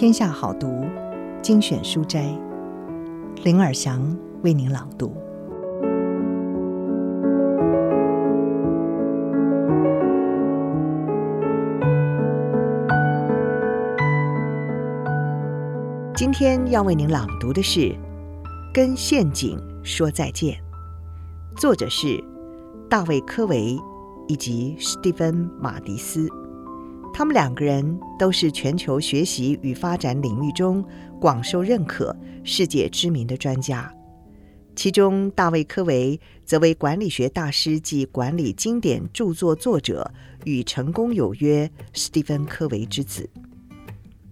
天下好读精选书斋，林尔祥为您朗读。今天要为您朗读的是《跟陷阱说再见》，作者是大卫·科维以及史蒂芬·马迪斯。他们两个人都是全球学习与发展领域中广受认可、世界知名的专家。其中，大卫·科维则为管理学大师及管理经典著作作者，与成功有约史蒂芬·科维之子。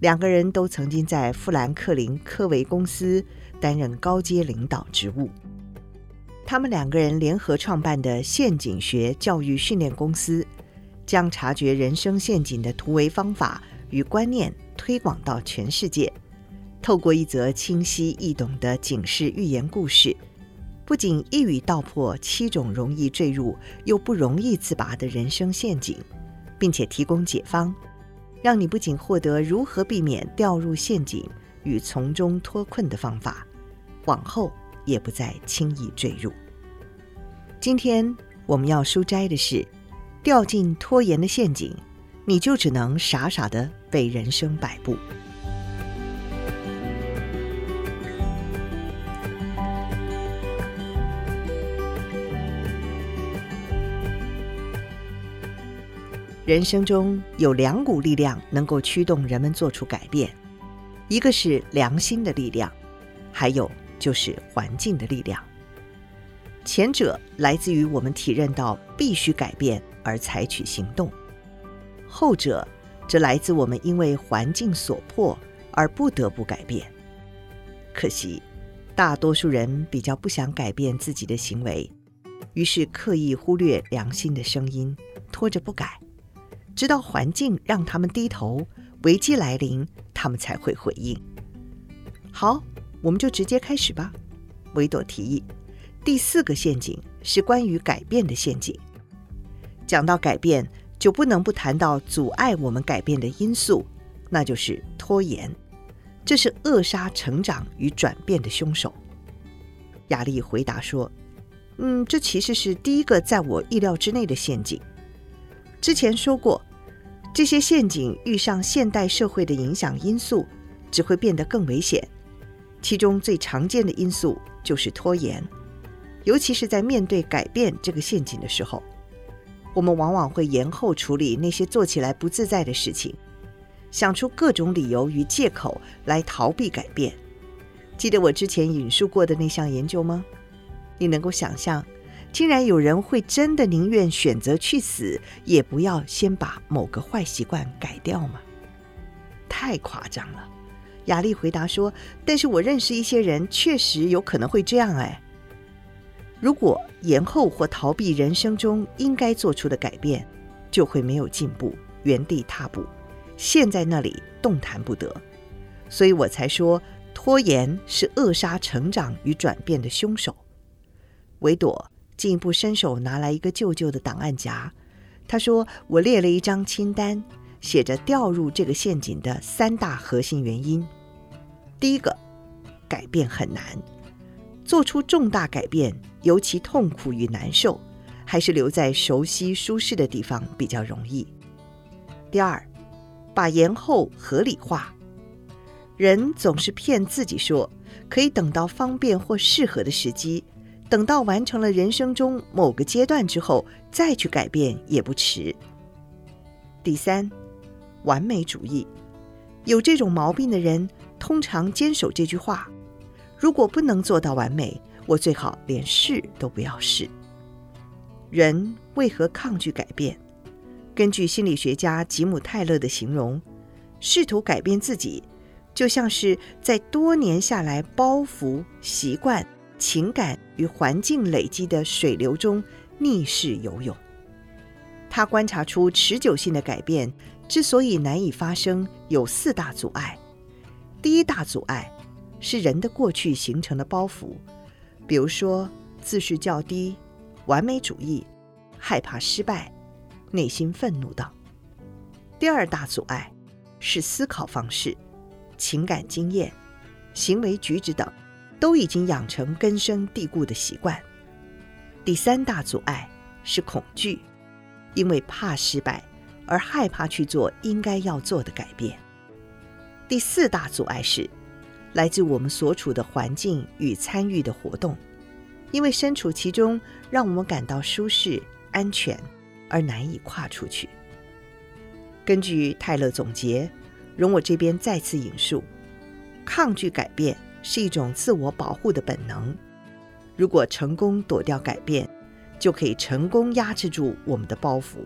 两个人都曾经在富兰克林·科维公司担任高阶领导职务。他们两个人联合创办的陷阱学教育训练公司。将察觉人生陷阱的突围方法与观念推广到全世界。透过一则清晰易懂的警示寓言故事，不仅一语道破七种容易坠入又不容易自拔的人生陷阱，并且提供解方，让你不仅获得如何避免掉入陷阱与从中脱困的方法，往后也不再轻易坠入。今天我们要书摘的是。掉进拖延的陷阱，你就只能傻傻的被人生摆布。人生中有两股力量能够驱动人们做出改变，一个是良心的力量，还有就是环境的力量。前者来自于我们体认到必须改变。而采取行动，后者则来自我们因为环境所迫而不得不改变。可惜，大多数人比较不想改变自己的行为，于是刻意忽略良心的声音，拖着不改，直到环境让他们低头，危机来临，他们才会回应。好，我们就直接开始吧。维朵提议，第四个陷阱是关于改变的陷阱。讲到改变，就不能不谈到阻碍我们改变的因素，那就是拖延。这是扼杀成长与转变的凶手。亚丽回答说：“嗯，这其实是第一个在我意料之内的陷阱。之前说过，这些陷阱遇上现代社会的影响因素，只会变得更危险。其中最常见的因素就是拖延，尤其是在面对改变这个陷阱的时候。”我们往往会延后处理那些做起来不自在的事情，想出各种理由与借口来逃避改变。记得我之前引述过的那项研究吗？你能够想象，竟然有人会真的宁愿选择去死，也不要先把某个坏习惯改掉吗？太夸张了。亚历回答说：“但是我认识一些人，确实有可能会这样。”哎。如果延后或逃避人生中应该做出的改变，就会没有进步，原地踏步，陷在那里动弹不得。所以我才说，拖延是扼杀成长与转变的凶手。维朵进一步伸手拿来一个旧旧的档案夹，他说：“我列了一张清单，写着掉入这个陷阱的三大核心原因。第一个，改变很难。”做出重大改变，尤其痛苦与难受，还是留在熟悉舒适的地方比较容易。第二，把延后合理化，人总是骗自己说可以等到方便或适合的时机，等到完成了人生中某个阶段之后再去改变也不迟。第三，完美主义，有这种毛病的人通常坚守这句话。如果不能做到完美，我最好连试都不要试。人为何抗拒改变？根据心理学家吉姆·泰勒的形容，试图改变自己，就像是在多年下来包袱、习惯、情感与环境累积的水流中逆势游泳。他观察出持久性的改变之所以难以发生，有四大阻碍。第一大阻碍。是人的过去形成的包袱，比如说自视较低、完美主义、害怕失败、内心愤怒等。第二大阻碍是思考方式，情感经验、行为举止等，都已经养成根深蒂固的习惯。第三大阻碍是恐惧，因为怕失败而害怕去做应该要做的改变。第四大阻碍是来自我们所处的环境与参与的活动，因为身处其中，让我们感到舒适、安全，而难以跨出去。根据泰勒总结，容我这边再次引述：抗拒改变是一种自我保护的本能。如果成功躲掉改变，就可以成功压制住我们的包袱，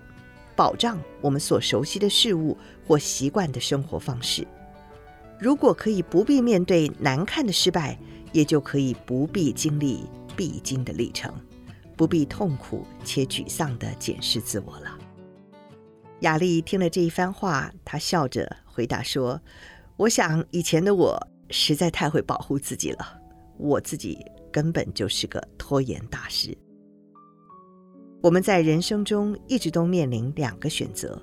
保障我们所熟悉的事物或习惯的生活方式。如果可以不必面对难看的失败，也就可以不必经历必经的历程，不必痛苦且沮丧地检视自我了。雅丽听了这一番话，她笑着回答说：“我想以前的我实在太会保护自己了，我自己。”根本就是个拖延大师。我们在人生中一直都面临两个选择：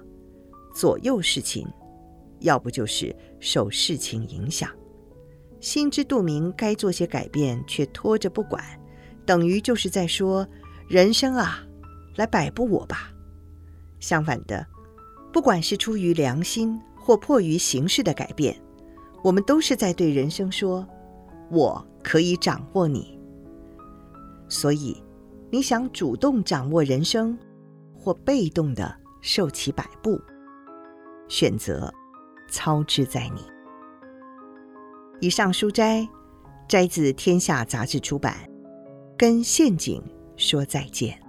左右事情，要不就是受事情影响。心知肚明该做些改变，却拖着不管，等于就是在说：“人生啊，来摆布我吧。”相反的，不管是出于良心或迫于形势的改变，我们都是在对人生说：“我可以掌握你。”所以，你想主动掌握人生，或被动的受其摆布，选择操之在你。以上书摘摘自《天下杂志》出版，跟陷阱说再见。